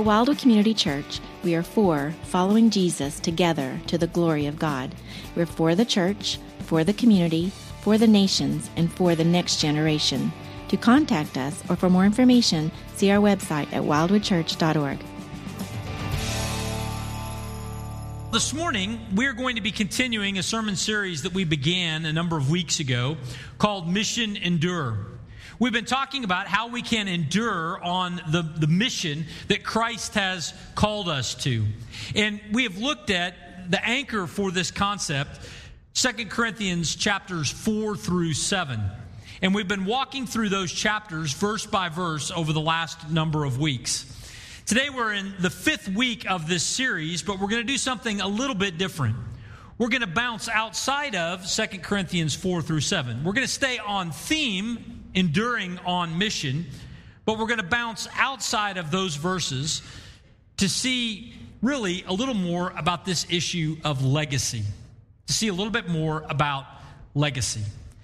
At Wildwood Community Church, we are for following Jesus together to the glory of God. We're for the church, for the community, for the nations, and for the next generation. To contact us or for more information, see our website at wildwoodchurch.org. This morning, we're going to be continuing a sermon series that we began a number of weeks ago called Mission Endure. We've been talking about how we can endure on the, the mission that Christ has called us to. And we have looked at the anchor for this concept, 2 Corinthians chapters 4 through 7. And we've been walking through those chapters verse by verse over the last number of weeks. Today we're in the fifth week of this series, but we're going to do something a little bit different. We're going to bounce outside of 2 Corinthians 4 through 7. We're going to stay on theme, enduring on mission, but we're going to bounce outside of those verses to see really a little more about this issue of legacy, to see a little bit more about legacy.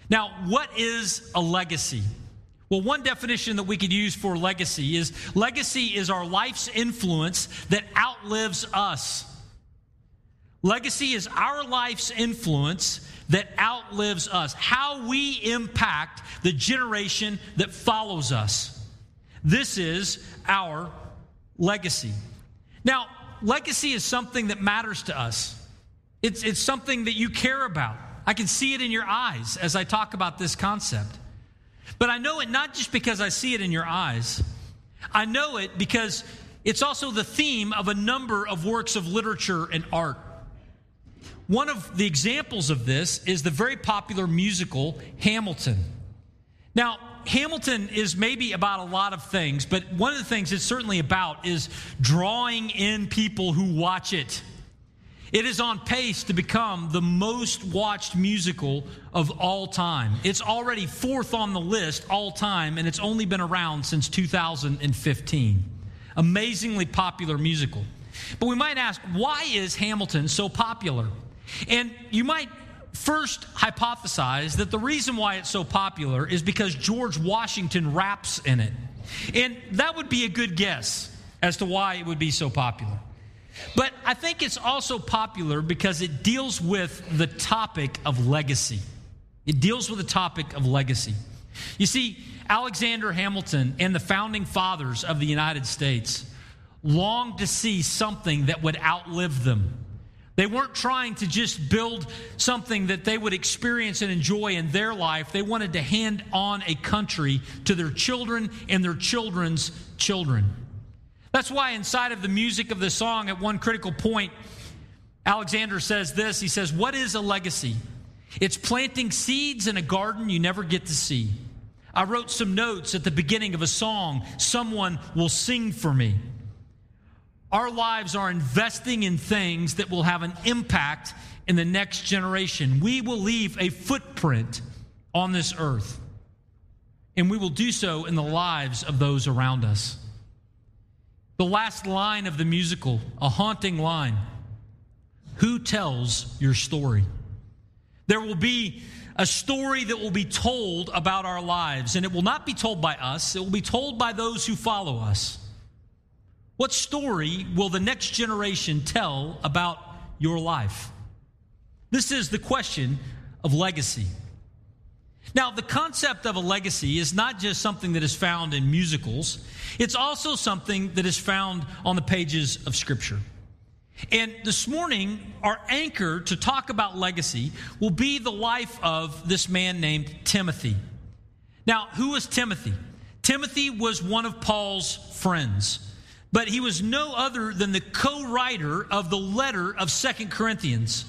Now, what is a legacy? Well, one definition that we could use for legacy is legacy is our life's influence that outlives us. Legacy is our life's influence that outlives us, how we impact the generation that follows us. This is our legacy. Now, legacy is something that matters to us, it's, it's something that you care about. I can see it in your eyes as I talk about this concept. But I know it not just because I see it in your eyes, I know it because it's also the theme of a number of works of literature and art. One of the examples of this is the very popular musical Hamilton. Now, Hamilton is maybe about a lot of things, but one of the things it's certainly about is drawing in people who watch it. It is on pace to become the most watched musical of all time. It's already fourth on the list all time, and it's only been around since 2015. Amazingly popular musical. But we might ask, why is Hamilton so popular? And you might first hypothesize that the reason why it's so popular is because George Washington raps in it. And that would be a good guess as to why it would be so popular. But I think it's also popular because it deals with the topic of legacy. It deals with the topic of legacy. You see, Alexander Hamilton and the founding fathers of the United States longed to see something that would outlive them. They weren't trying to just build something that they would experience and enjoy in their life. They wanted to hand on a country to their children and their children's children. That's why, inside of the music of the song, at one critical point, Alexander says this He says, What is a legacy? It's planting seeds in a garden you never get to see. I wrote some notes at the beginning of a song someone will sing for me. Our lives are investing in things that will have an impact in the next generation. We will leave a footprint on this earth, and we will do so in the lives of those around us. The last line of the musical, a haunting line Who tells your story? There will be a story that will be told about our lives, and it will not be told by us, it will be told by those who follow us. What story will the next generation tell about your life? This is the question of legacy. Now, the concept of a legacy is not just something that is found in musicals, it's also something that is found on the pages of Scripture. And this morning, our anchor to talk about legacy will be the life of this man named Timothy. Now, who was Timothy? Timothy was one of Paul's friends, but he was no other than the co writer of the letter of Second Corinthians.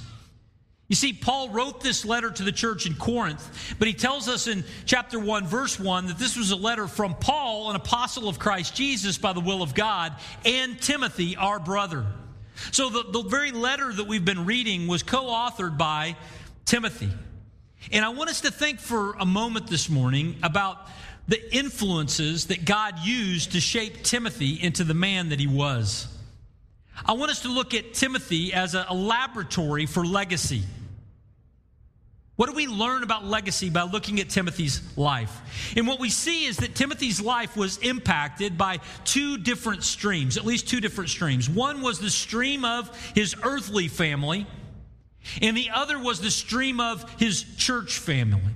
You see, Paul wrote this letter to the church in Corinth, but he tells us in chapter 1, verse 1, that this was a letter from Paul, an apostle of Christ Jesus by the will of God, and Timothy, our brother. So the, the very letter that we've been reading was co authored by Timothy. And I want us to think for a moment this morning about the influences that God used to shape Timothy into the man that he was. I want us to look at Timothy as a, laboratory for legacy. What do we learn about legacy by looking at Timothy's life? And what we see is that Timothy's life was impacted by two different streams, at least two different streams. One was the stream of his earthly family, and the other was the stream of his church family.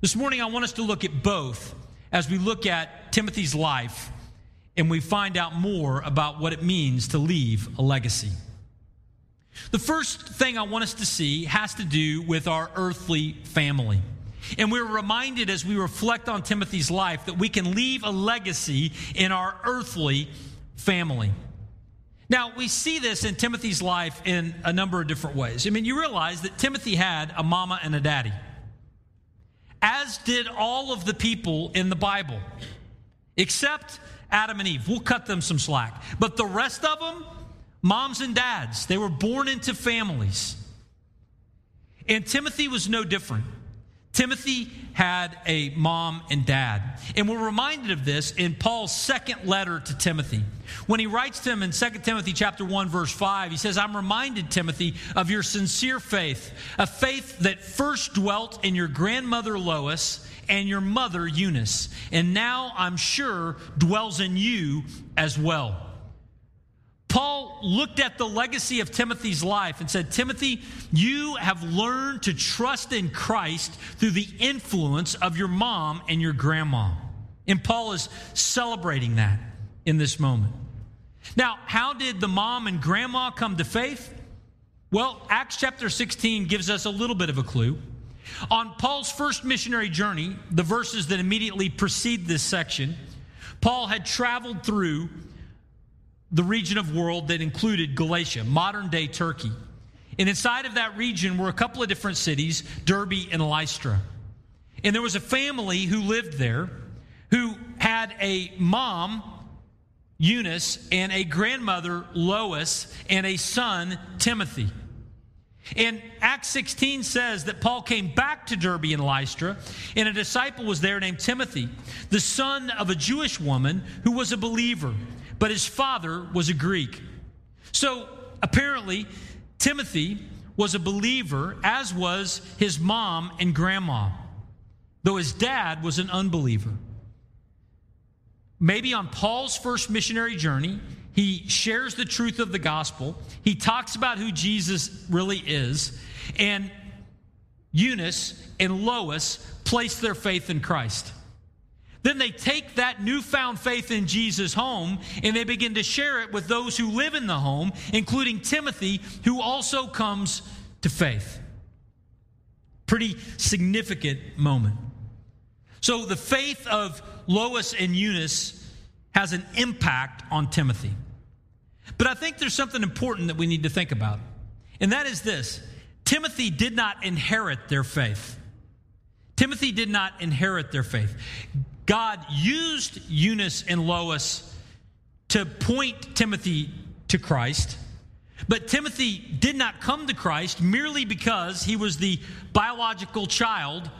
This morning, I want us to look at both as we look at Timothy's life and we find out more about what it means to leave a legacy. The first thing I want us to see has to do with our earthly family. And we're reminded as we reflect on Timothy's life that we can leave a legacy in our earthly family. Now, we see this in Timothy's life in a number of different ways. I mean, you realize that Timothy had a mama and a daddy, as did all of the people in the Bible, except Adam and Eve. We'll cut them some slack. But the rest of them, moms and dads. They were born into families. And Timothy was no different. Timothy had a mom and dad. And we're reminded of this in Paul's second letter to Timothy. When he writes to him in 2 Timothy chapter 1 verse 5, he says, "I'm reminded Timothy of your sincere faith, a faith that first dwelt in your grandmother Lois and your mother Eunice, and now I'm sure dwells in you as well." Paul looked at the legacy of Timothy's life and said, Timothy, you have learned to trust in Christ through the influence of your mom and your grandma. And Paul is celebrating that in this moment. Now, how did the mom and grandma come to faith? Well, Acts chapter 16 gives us a little bit of a clue. On Paul's first missionary journey, the verses that immediately precede this section, Paul had traveled through the region of world that included Galatia, modern day Turkey. And inside of that region were a couple of different cities, Derbe and Lystra. And there was a family who lived there who had a mom, Eunice, and a grandmother, Lois, and a son, Timothy. And Acts 16 says that Paul came back to Derbe and Lystra, and a disciple was there named Timothy, the son of a Jewish woman who was a believer but his father was a Greek. So apparently, Timothy was a believer, as was his mom and grandma, though his dad was an unbeliever. Maybe on Paul's first missionary journey, he shares the truth of the gospel. He talks about who Jesus really is. And Eunice and Lois place their faith in Christ. Then they take that newfound faith in Jesus home and they begin to share it with those who live in the home, including Timothy, who also comes to faith. Pretty significant moment. So the faith of Lois and Eunice has an impact on Timothy. But I think there's something important that we need to think about, and that is this Timothy did not inherit their faith. Timothy did not inherit their faith. God used Eunice and Lois to point Timothy to Christ. But Timothy did not come to Christ merely because he was the biological child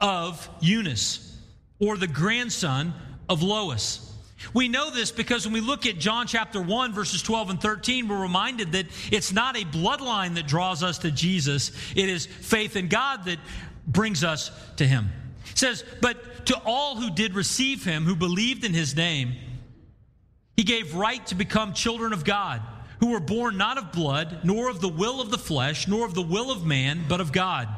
of Eunice or the grandson of Lois. We know this because when we look at John chapter 1, verses 12 and 13, we're reminded that it's not a bloodline that draws us to Jesus, it is faith in God that brings us to him. It says, But to all who did receive him, who believed in his name, he gave right to become children of God, who were born not of blood, nor of the will of the flesh, nor of the will of man, but of God.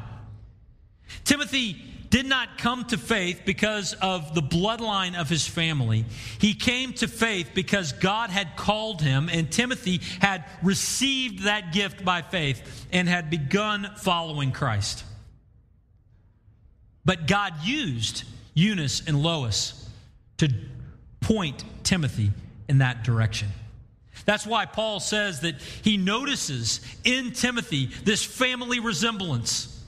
Timothy did not come to faith because of the bloodline of his family. He came to faith because God had called him, and Timothy had received that gift by faith and had begun following Christ. But God used Eunice and Lois to point Timothy in that direction. That's why Paul says that he notices in Timothy this family resemblance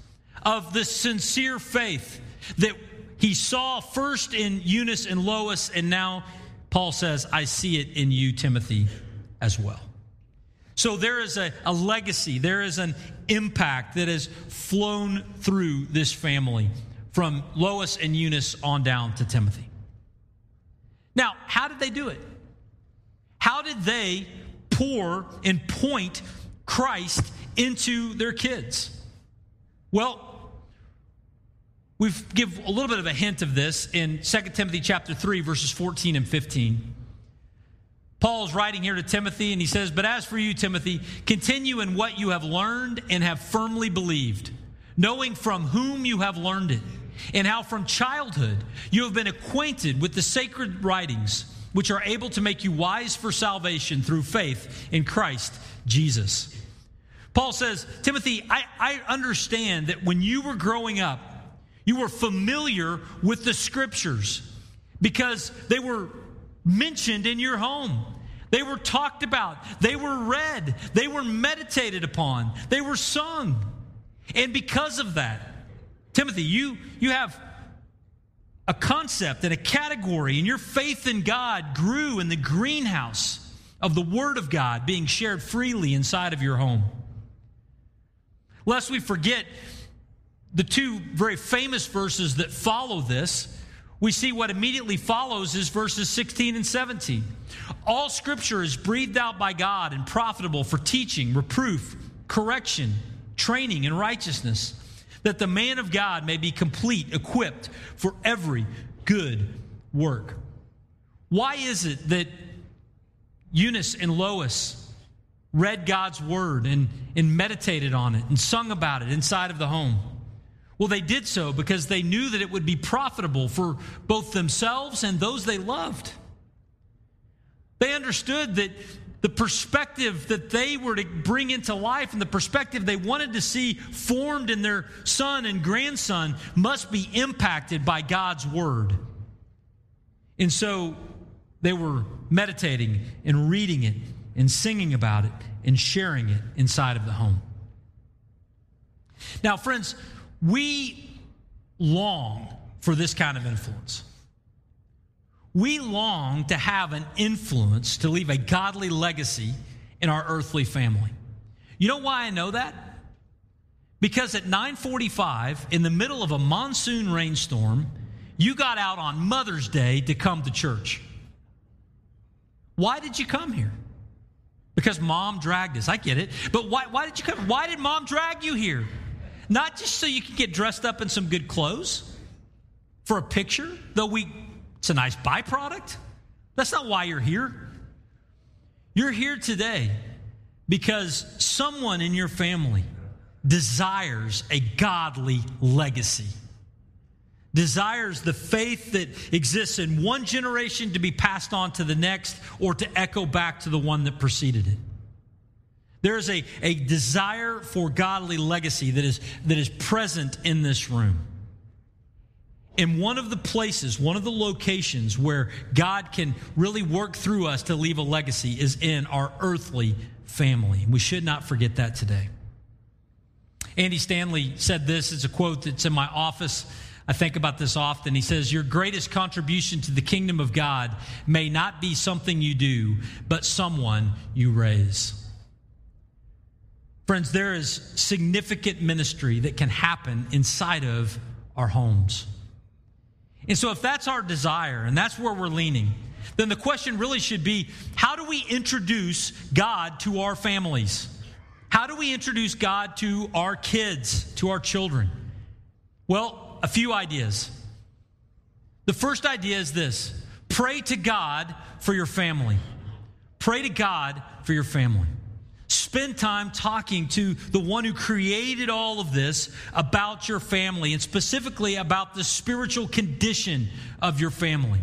of this sincere faith that he saw first in Eunice and Lois, and now Paul says, I see it in you, Timothy, as well. So there is a, a legacy, there is an impact that has flown through this family from Lois and Eunice on down to Timothy. Now, how did they do it? How did they pour and point Christ into their kids? Well, We give a little bit of a hint of this in 2 Timothy chapter 3 verses 14 and 15. Paul's writing here to Timothy and he says, "But as for you, Timothy, continue in what you have learned and have firmly believed, knowing from whom you have learned it, and how from childhood you have been acquainted with the sacred writings, which are able to make you wise for salvation through faith in Christ Jesus." Paul says, Timothy, I, I understand that when you were growing up, you were familiar with the scriptures because they were mentioned in your home. They were talked about. They were read. They were meditated upon. They were sung. And because of that, Timothy, you, you have a concept and a category, and your faith in God grew in the greenhouse of the Word of God being shared freely inside of your home. Lest we forget the two very famous verses that follow this, we see what immediately follows is verses 16 and 17. All scripture is breathed out by God and profitable for teaching, reproof, correction, training in righteousness, that the man of God may be complete, equipped for every good work. Why is it that Eunice and Lois read God's word and, and meditated on it and sung about it inside of the home? Well, they did so because they knew that it would be profitable for both themselves and those they loved. They understood that the perspective that they were to bring into life and the perspective they wanted to see formed in their son and grandson must be impacted by God's word. And so they were meditating and reading it and singing about it and sharing it inside of the home. Now, friends, we long for this kind of influence. We long to have an influence to leave a godly legacy in our earthly family. You know why I know that? Because at 9:45 in the middle of a monsoon rainstorm, you got out on Mother's Day to come to church. Why did you come here? Because mom dragged us. I get it. But why, why did you come? Why did mom drag you here? Not just so you can get dressed up in some good clothes for a picture, though we it's a nice byproduct. That's not why you're here. You're here today because someone in your family desires a godly legacy. Desires the faith that exists in one generation to be passed on to the next or to echo back to the one that preceded it. There is a, a desire for godly legacy that is, that is present in this room. And one of the places, one of the locations where God can really work through us to leave a legacy is in our earthly family. We should not forget that today. Andy Stanley said this. It's a quote that's in my office. I think about this often. He says, Your greatest contribution to the kingdom of God may not be something you do, but someone you raise. Friends, there is significant ministry that can happen inside of our homes. And so, if that's our desire and that's where we're leaning, then the question really should be how do we introduce God to our families? How do we introduce God to our kids, to our children? Well, a few ideas. The first idea is this pray to God for your family. Pray to God for your family. Spend time talking to the one who created all of this about your family and specifically about the spiritual condition of your family.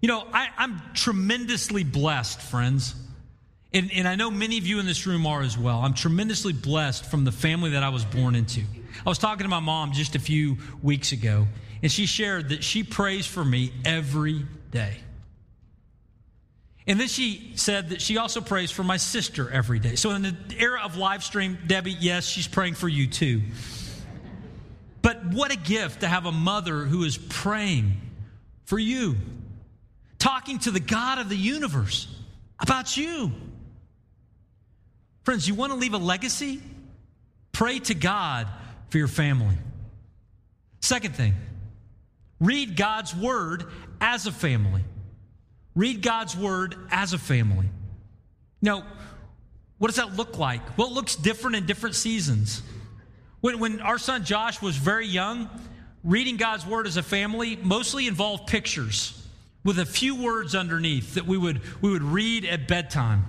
You know, I, am tremendously blessed, friends. And, and I know many of you in this room are as well. I'm tremendously blessed from the family that I was born into. I was talking to my mom just a few weeks ago, and she shared that she prays for me every day. And then she said that she also prays for my sister every day. So in the era of live stream, Debbie, yes, she's praying for you too. But what a gift to have a mother who is praying for you, talking to the God of the universe about you. Friends, you want to leave a legacy? Pray to God for your family. Second thing, read God's word as a family. Read God's word as a family. Now, what does that look like? Well, it looks different in different seasons. When, when our son Josh was very young, reading God's Word as a family mostly involved pictures with a few words underneath that we would, we would read at bedtime.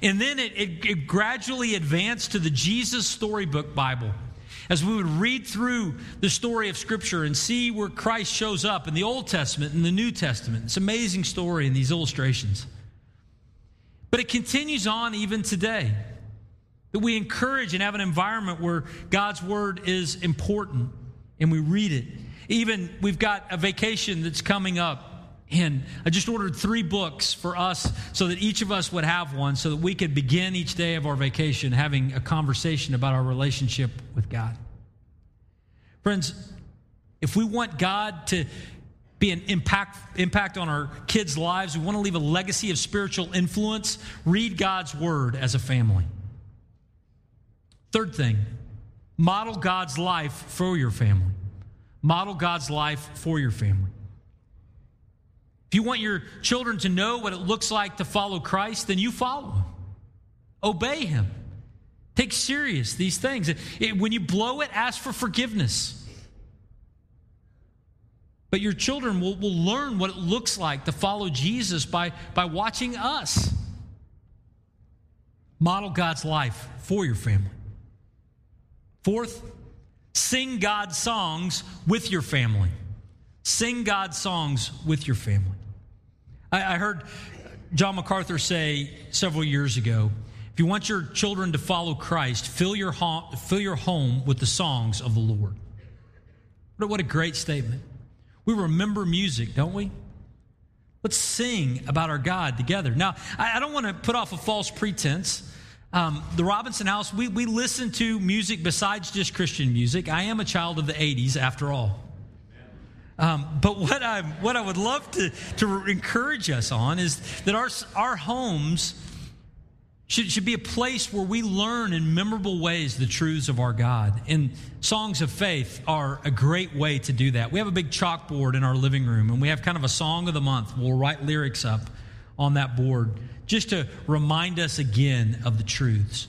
And then it, it, it gradually advanced to the Jesus Storybook Bible as we would read through the story of Scripture and see where Christ shows up in the Old Testament and the New Testament. It's an amazing story in these illustrations. But it continues on even today. That we encourage and have an environment where God's Word is important and we read it. Even we've got a vacation that's coming up. And I just ordered three books for us so that each of us would have one so that we could begin each day of our vacation having a conversation about our relationship with God. Friends, if we want God to be an impact, impact on our kids' lives, we want to leave a legacy of spiritual influence, read God's word as a family. Third thing, model God's life for your family. Model God's life for your family. If you want your children to know what it looks like to follow Christ, then you follow him. Obey him. Take serious these things. It, when you blow it, ask for forgiveness. But your children will, will learn what it looks like to follow Jesus by, by watching us. Model God's life for your family. Fourth, sing God's songs with your family. Sing God's songs with your family. I, I heard John MacArthur say several years ago if you want your children to follow Christ, fill your, home, fill your home with the songs of the Lord. What a great statement. We remember music, don't we? Let's sing about our God together. Now, I don't want to put off a false pretense. Um, the Robinson House, we, we listen to music besides just Christian music. I am a child of the 80s, after all. Um, but what I what I would love to to encourage us on is that our our homes should, should be a place where we learn in memorable ways the truths of our God. And songs of faith are a great way to do that. We have a big chalkboard in our living room, and we have kind of a song of the month. We'll write lyrics up on that board just to remind us again of the truths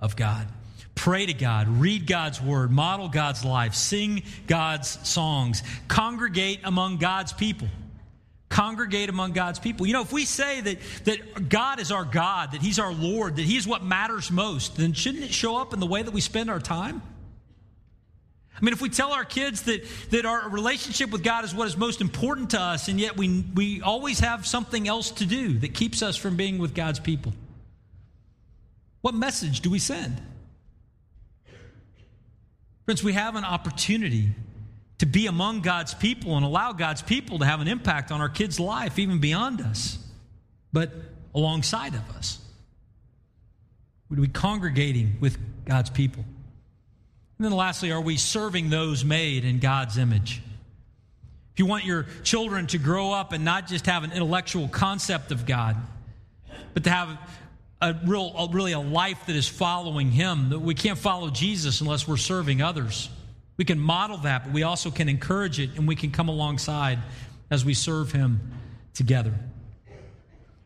of God. Pray to God, read God's word, model God's life, sing God's songs, congregate among God's people. Congregate among God's people. You know, if we say that, that God is our God, that He's our Lord, that He's what matters most, then shouldn't it show up in the way that we spend our time? I mean, if we tell our kids that, that our relationship with God is what is most important to us, and yet we, we always have something else to do that keeps us from being with God's people, what message do we send? Friends, we have an opportunity to be among God's people and allow God's people to have an impact on our kids' life, even beyond us, but alongside of us. Would we congregating with God's people? And then lastly, are we serving those made in God's image? If you want your children to grow up and not just have an intellectual concept of God, but to have a real, a, really a life that is following Him, we can't follow Jesus unless we're serving others. We can model that, but we also can encourage it and we can come alongside as we serve Him together.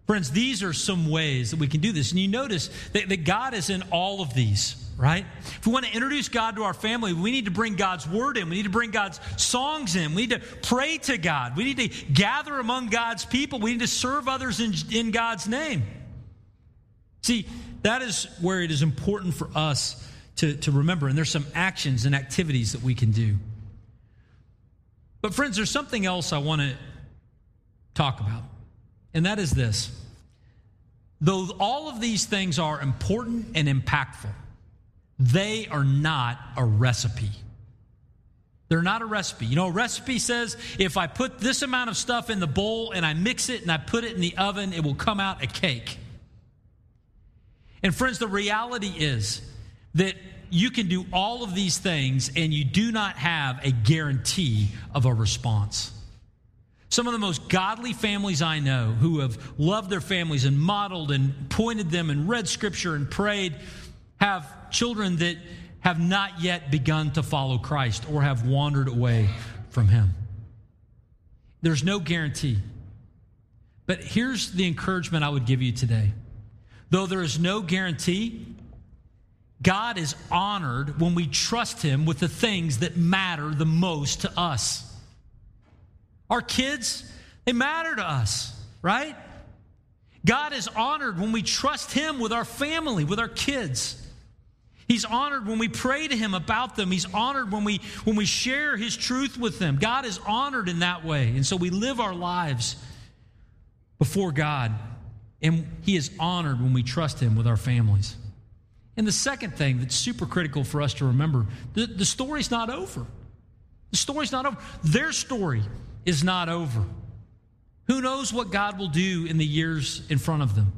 Friends, these are some ways that we can do this. And you notice that, that God is in all of these right? If we want to introduce God to our family, we need to bring God's word in. We need to bring God's songs in. We need to pray to God. We need to gather among God's people. We need to serve others in, in God's name. See, that is where it is important for us to, to remember. And there's some actions and activities that we can do. But, friends, there's something else I want to talk about, and that is this. Though all of these things are important and impactful, they are not a recipe. They're not a recipe. You know, a recipe says if I put this amount of stuff in the bowl and I mix it and I put it in the oven, it will come out a cake. And friends, the reality is that you can do all of these things and you do not have a guarantee of a response. Some of the most godly families I know who have loved their families and modeled and pointed them and read scripture and prayed have children that have not yet begun to follow Christ or have wandered away from Him. There's no guarantee. But here's the encouragement I would give you today. Though there is no guarantee, God is honored when we trust Him with the things that matter the most to us. Our kids, they matter to us, right? God is honored when we trust Him with our family, with our kids. He's honored when we pray to him about them. He's honored when we when we share his truth with them. God is honored in that way. And so we live our lives before God. And he is honored when we trust him with our families. And the second thing that's super critical for us to remember, the, the story's not over. The story's not over. Their story is not over. Who knows what God will do in the years in front of them?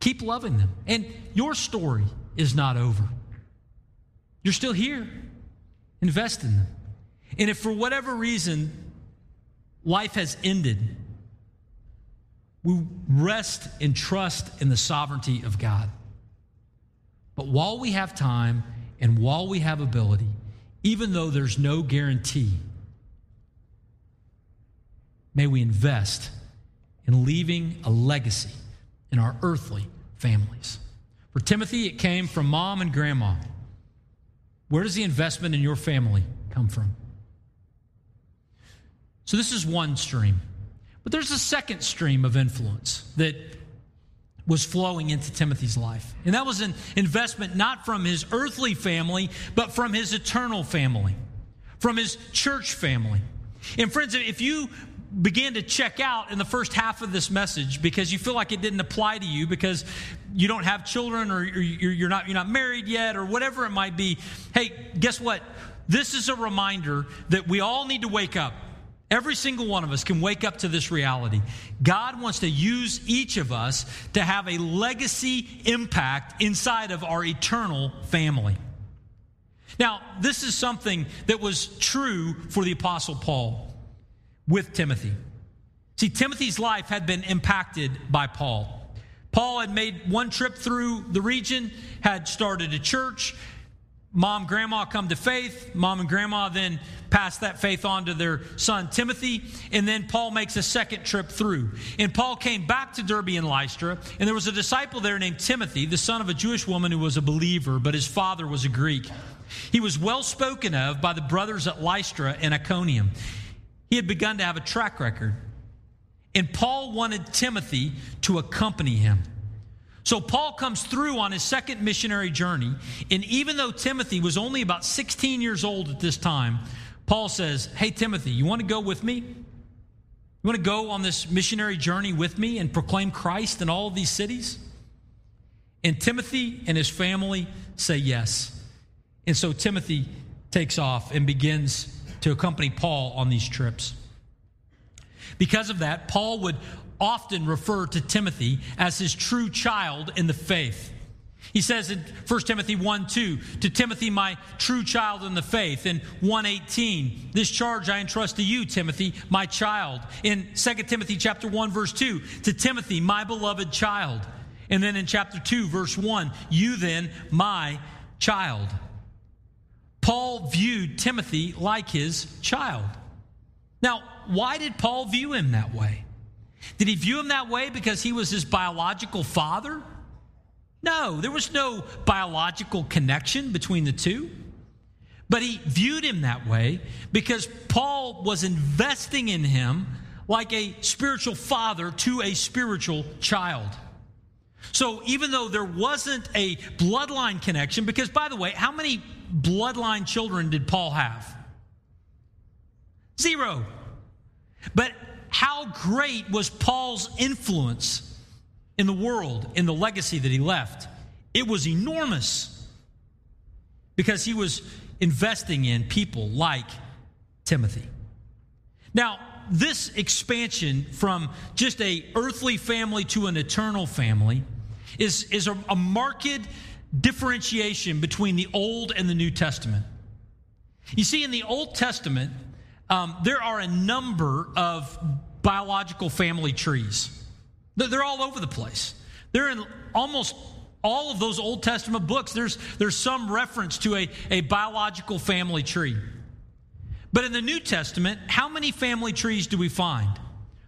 Keep loving them. And your story is not over. You're still here. Invest in them. And if for whatever reason life has ended, we rest and trust in the sovereignty of God. But while we have time and while we have ability, even though there's no guarantee, may we invest in leaving a legacy in our earthly families. For Timothy, it came from mom and grandma. Where does the investment in your family come from? So, this is one stream. But there's a second stream of influence that was flowing into Timothy's life. And that was an investment not from his earthly family, but from his eternal family, from his church family. And friends, if you began to check out in the first half of this message because you feel like it didn't apply to you because you don't have children or you're not, you're not married yet or whatever it might be, hey, guess what? This is a reminder that we all need to wake up. Every single one of us can wake up to this reality. God wants to use each of us to have a legacy impact inside of our eternal family. Now, this is something that was true for the Apostle Paul with Timothy. See, Timothy's life had been impacted by Paul. Paul had made one trip through the region, had started a church. Mom, grandma come to faith. Mom and grandma then passed that faith on to their son Timothy. And then Paul makes a second trip through. And Paul came back to Derbe and Lystra. And there was a disciple there named Timothy, the son of a Jewish woman who was a believer, but his father was a Greek. He was well spoken of by the brothers at Lystra and Iconium. He had begun to have a track record. And Paul wanted Timothy to accompany him. So Paul comes through on his second missionary journey. And even though Timothy was only about 16 years old at this time, Paul says, Hey, Timothy, you want to go with me? You want to go on this missionary journey with me and proclaim Christ in all of these cities? And Timothy and his family say yes. And so Timothy takes off and begins to accompany Paul on these trips. Because of that, Paul would often refer to Timothy as his true child in the faith. He says in 1 Timothy 1 2, to Timothy, my true child in the faith. In 118, this charge I entrust to you, Timothy, my child. In 2 Timothy chapter 1, verse 2, to Timothy, my beloved child. And then in chapter 2, verse 1, you then, my child. Paul viewed Timothy like his child. Now, why did Paul view him that way? Did he view him that way because he was his biological father? No, there was no biological connection between the two. But he viewed him that way because Paul was investing in him like a spiritual father to a spiritual child. So even though there wasn't a bloodline connection, because by the way, how many bloodline children did Paul have? Zero. But how great was Paul's influence in the world, in the legacy that he left? It was enormous because he was investing in people like Timothy. Now, this expansion from just a earthly family to an eternal family is, is a, a marked differentiation between the Old and the New Testament. You see, in the Old Testament, um, there are a number of biological family trees. They're all over the place. They're in almost all of those Old Testament books. There's, there's some reference to a, a biological family tree. But in the New Testament, how many family trees do we find?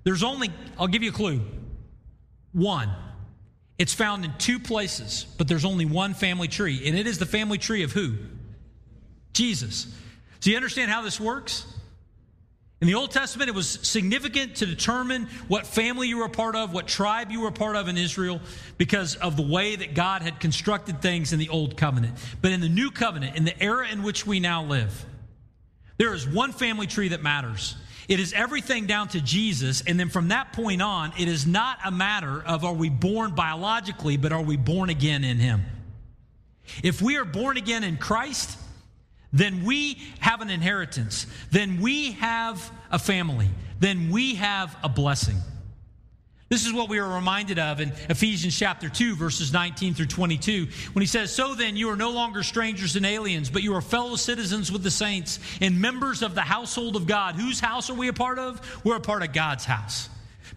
There's only, I'll give you a clue, one. It's found in two places, but there's only one family tree, and it is the family tree of who? Jesus. Do you understand how this works? In the Old Testament, it was significant to determine what family you were a part of, what tribe you were a part of in Israel, because of the way that God had constructed things in the Old Covenant. But in the New Covenant, in the era in which we now live, there is one family tree that matters. It is everything down to Jesus. And then from that point on, it is not a matter of are we born biologically, but are we born again in Him? If we are born again in Christ, then we have an inheritance. Then we have a family. Then we have a blessing. This is what we are reminded of in Ephesians chapter 2, verses 19 through 22, when he says, So then you are no longer strangers and aliens, but you are fellow citizens with the saints and members of the household of God. Whose house are we a part of? We're a part of God's house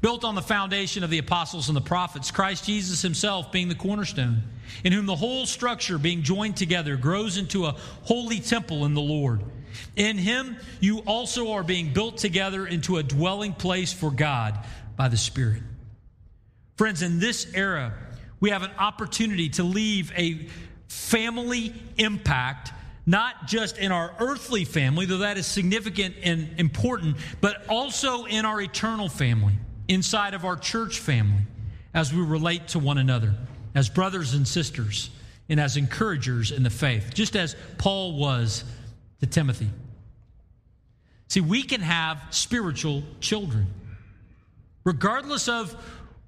built on the foundation of the apostles and the prophets, Christ Jesus himself being the cornerstone, in whom the whole structure being joined together grows into a holy temple in the Lord. In him you also are being built together into a dwelling place for God by the Spirit. Friends, in this era, we have an opportunity to leave a family impact not just in our earthly family, though that is significant and important, but also in our eternal family inside of our church family as we relate to one another, as brothers and sisters, and as encouragers in the faith, just as Paul was to Timothy. See, we can have spiritual children. Regardless of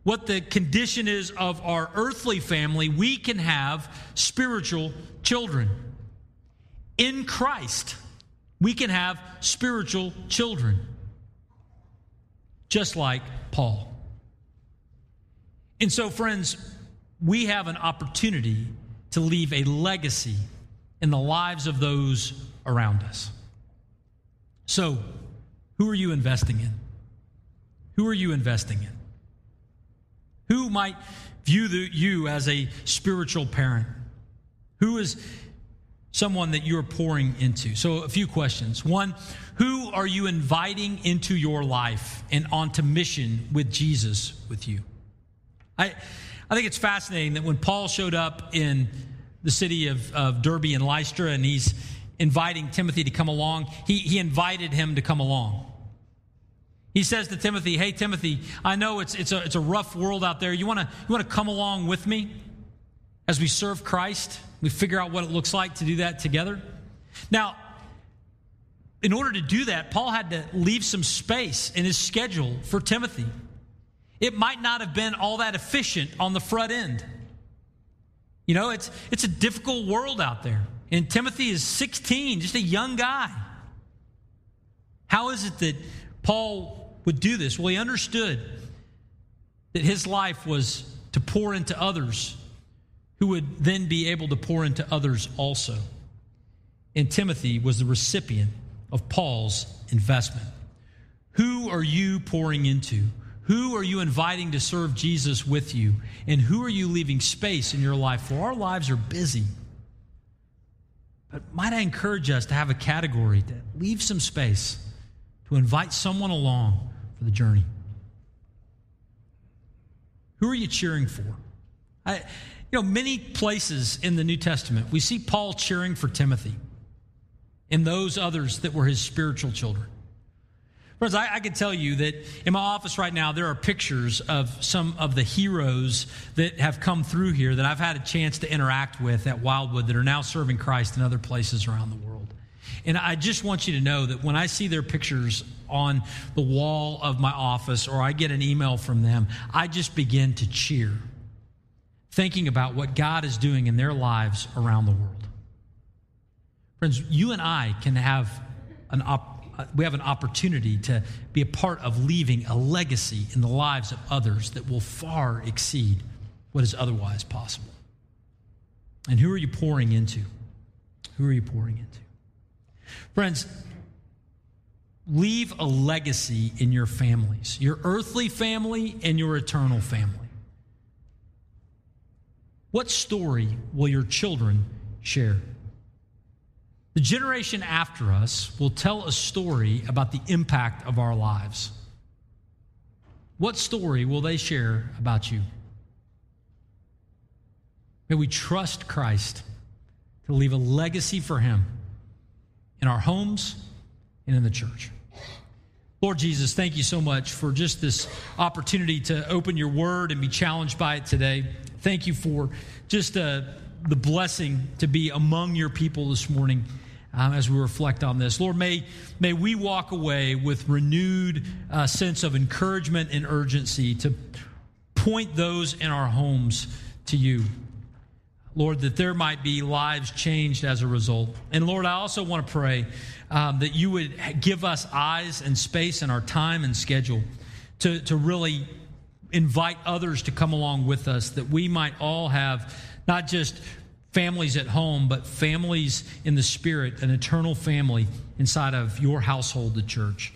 what the condition is of our earthly family, we can have spiritual children. In Christ, we can have spiritual children just like Paul. And so, friends, we have an opportunity to leave a legacy in the lives of those around us. So, who are you investing in? Who are you investing in? Who might view the, you as a spiritual parent? Who is someone that you're pouring into? So, a few questions. One, who are you inviting into your life and onto mission with Jesus with you? I, I think it's fascinating that when Paul showed up in the city of, of Derbe and Lystra and he's inviting Timothy to come along, he, he invited him to come along. He says to Timothy, Hey, Timothy, I know it's, it's, a, it's a rough world out there. You want to you wanna come along with me as we serve Christ? We figure out what it looks like to do that together. Now, in order to do that, Paul had to leave some space in his schedule for Timothy. It might not have been all that efficient on the front end. You know, it's, it's a difficult world out there. And Timothy is 16, just a young guy. How is it that Paul would do this? Well, he understood that his life was to pour into others who would then be able to pour into others also. And Timothy was the recipient of Paul's investment. Who are you pouring into? Who are you inviting to serve Jesus with you? And who are you leaving space in your life for? Our lives are busy. But might I encourage us to have a category to leave some space to invite someone along for the journey? Who are you cheering for? I, you know, many places in the New Testament, we see Paul cheering for Timothy and those others that were his spiritual children. Friends, I, I can tell you that in my office right now, there are pictures of some of the heroes that have come through here that I've had a chance to interact with at Wildwood that are now serving Christ in other places around the world. And I just want you to know that when I see their pictures on the wall of my office or I get an email from them, I just begin to cheer, thinking about what God is doing in their lives around the world. Friends, you and I can have an op- uh, we have an opportunity to be a part of leaving a legacy in the lives of others that will far exceed what is otherwise possible. And who are you pouring into? Who are you pouring into? Friends, leave a legacy in your families, your earthly family and your eternal family. What story will your children share? The generation after us will tell a story about the impact of our lives. What story will they share about you? May we trust Christ to leave a legacy for him in our homes and in the church. Lord Jesus, thank you so much for just this opportunity to open your word and be challenged by it today. Thank you for just uh, the blessing to be among your people this morning um, as we reflect on this. Lord, may, may we walk away with renewed uh, sense of encouragement and urgency to point those in our homes to you. Lord, that there might be lives changed as a result. And Lord, I also want to pray um, that you would give us eyes and space in our time and schedule to, to really invite others to come along with us, that we might all have not just families at home, but families in the spirit, an eternal family inside of your household, the church.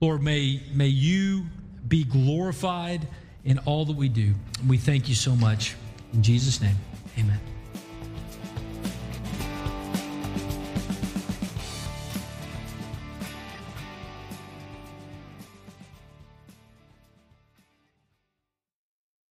Lord, may, may you be glorified in all that we do. We thank you so much. In Jesus' name, amen.